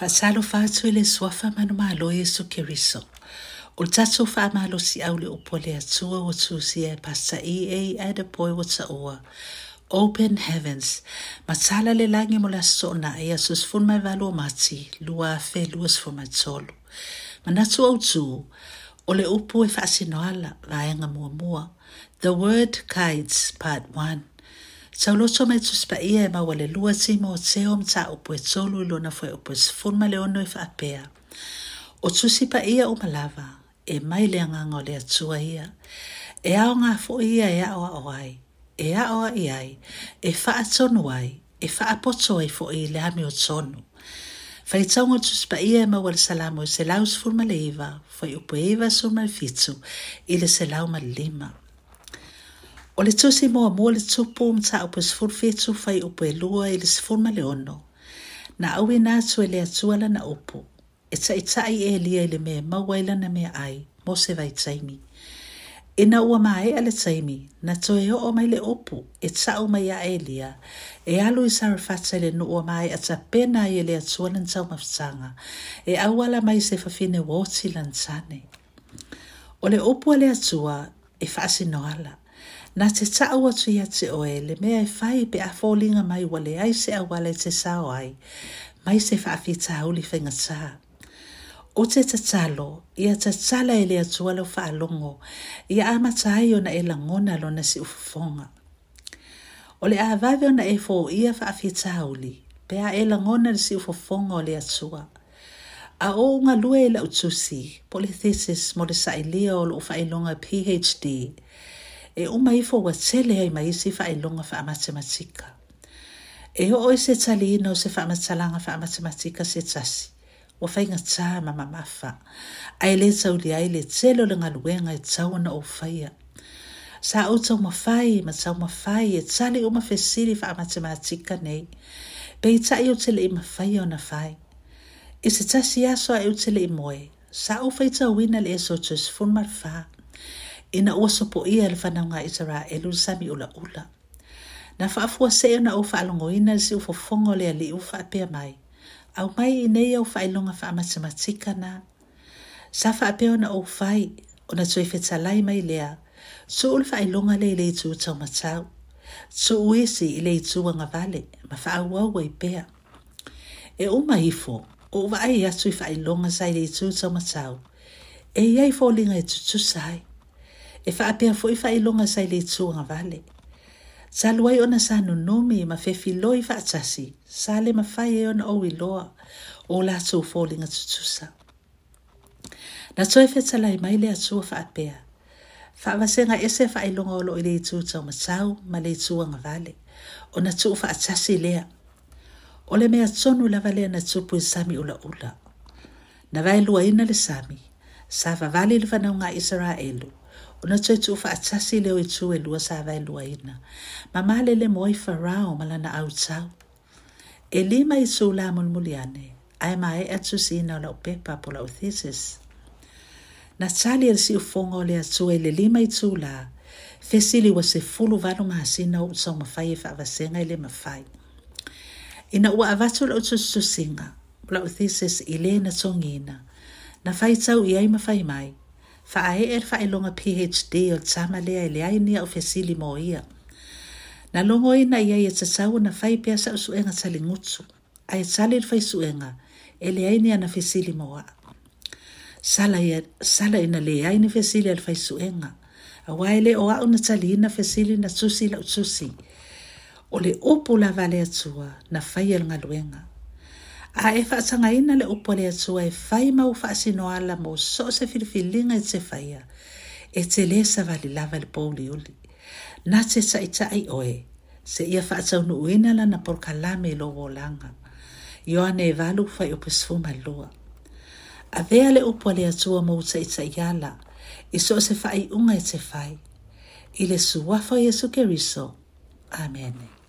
Faasalo fatu i suafa suafa manumālo Iesu Keriso. O le tatou faamalo siʻau le upole le atua ua tusia e pasaʻi e iaʻe lepoe ua taʻua open heavens ma le langi mo le asosoʻonaʻi a susufunumaevalu o mati lua afe lua sufunumaetolu manatu autū o le upo e fa faasinoala vaega muamua the word guides part 1 Sauloso metusipaia e maualelua Timoteo mta upuetolu ilona fue upuesifurma leono efaapea o tusipaia uma lava e mai le agaga o le atua ia e aoga foʻi ia e aʻoaʻo e e ai e aʻo aʻi ai e faatonu ai e faapoto ai foʻi i le ami o tonu faitauga tusipaia e maua le salamo i selau sefulu ma le iva foi upu e iva sulu ma le fitu i le selau ma le lima O le tūsi mō a mō le tūpō mta o pēs fūr e fētū fai o pē lua i le sifūr ma le ono. Na awi nā tū e le atuala na opu. E ta i ta i e lia i le mea mawaila na mea ai, mō se vai taimi. E na ua mā e ale taimi, na tō e o mai le opu, e ta o mai a e lia. E alu i sarafata le nu ua mā e ata pēna i e le atuala na tau mafutanga. E awala mai se fafine wōti lan tāne. O le opu ale atua, e fāsi noala na te tau atu ia te oe le mea e whai pe a fōlinga mai wale ai se a wale te sao ai, mai se whaafi tā huli whenga tā. O te tatalo, ia tatala e lea tuala whaalongo, ia amata ai ona e langona lo na si ufufonga. O le awawe ona e fō ia whaafi tā huli, pe a e langona na si ufufonga o lea tua. A o unga lue e la utusi, polithesis mo le sa e lea o lo uwha e longa PhD, e uma ifo ua tele ai ma isi faailoga faamatematika e oo i se taliina o se faamatalaga faamatmatika se tasi ua aigatā ma mamaaa ae lē tauliai letele o legaluega tau ona o aia saou taumafai mataumafai e taliumaesili faamatmaika nei peitaʻi ou telei mafaia ona ai i se tasi aso au tlei moe saou faitauina le eso ina ua sopo ia le fanaoga a isaraelu le sami ulaʻula na faafua seʻi ona ou faalogoina le siʻufofoga o le alii ua faapea mai aumai i nei au faailoga faamatematika na sa faapea ona ou fai ona toe fetalai mai lea suʻu le faailoga lea i le itu taumatau suʻu isi i le itu agavale ma faauau ai pea e uma ifo o uvaai atu i faailoga sa i le itu taumatau e iai foliga e tutusa ai e faapea foʻi faailoga sai le ituagavale talu ai ona sa nunumi ma fefiloi faatasi sa le mafai ai ona ou iloa o latou foliga tutusa na toe fetalai mai le atua faapea faavasega ese faailoga o loo i le itu taumatau ma le ituagavale ona tuufaatasi lea o le meatonu lava lea na tupu e sami ulaula na vaeluaina le sami sa vavali i le fanaugaisaraelu ona fa atasi leo i e lua sa ava e lua ina. ma le mo i rao ma lana tau. e lima i tu la mulimuli ane ae e atu si ina o lau pepa po lau thesis na tali e si ufongo le atu e le lima i tu la. fesili wa se fulu ua sefulu valu masina ou saumafai e fa faavasega i le mafai ina ua avatu lau tusitusiga singa. lau thesis i lē na togiina na fai tau i ai mafai mai Whae e whaelonga PhD o tama lea ele ai nia o fesili mō ia. Na longo ina ia ia tatau na whai pia sa usuenga tali ngutu. Ai tali whai suenga, ele ai nia na fesili mō a. Sala, ia, sala ina le ai ni fesili al whai suenga. A waele o au na tali ina fesili na tusi lau tusi. O le upu la vale atua na whai al ngaluenga. Ah, e a e faatagaina le upu a le atua e, e fai mauafaasinoala mo so o se filifiliga e te faia e telē savali lava i le poliuli na te taʻitaʻi oe seʻia faataunuuina lana polokalame i lovolaga avea le upu a le atua mau taʻitaʻiala i so o se faaiʻuga e te fai i le suafa o iesu keriso amen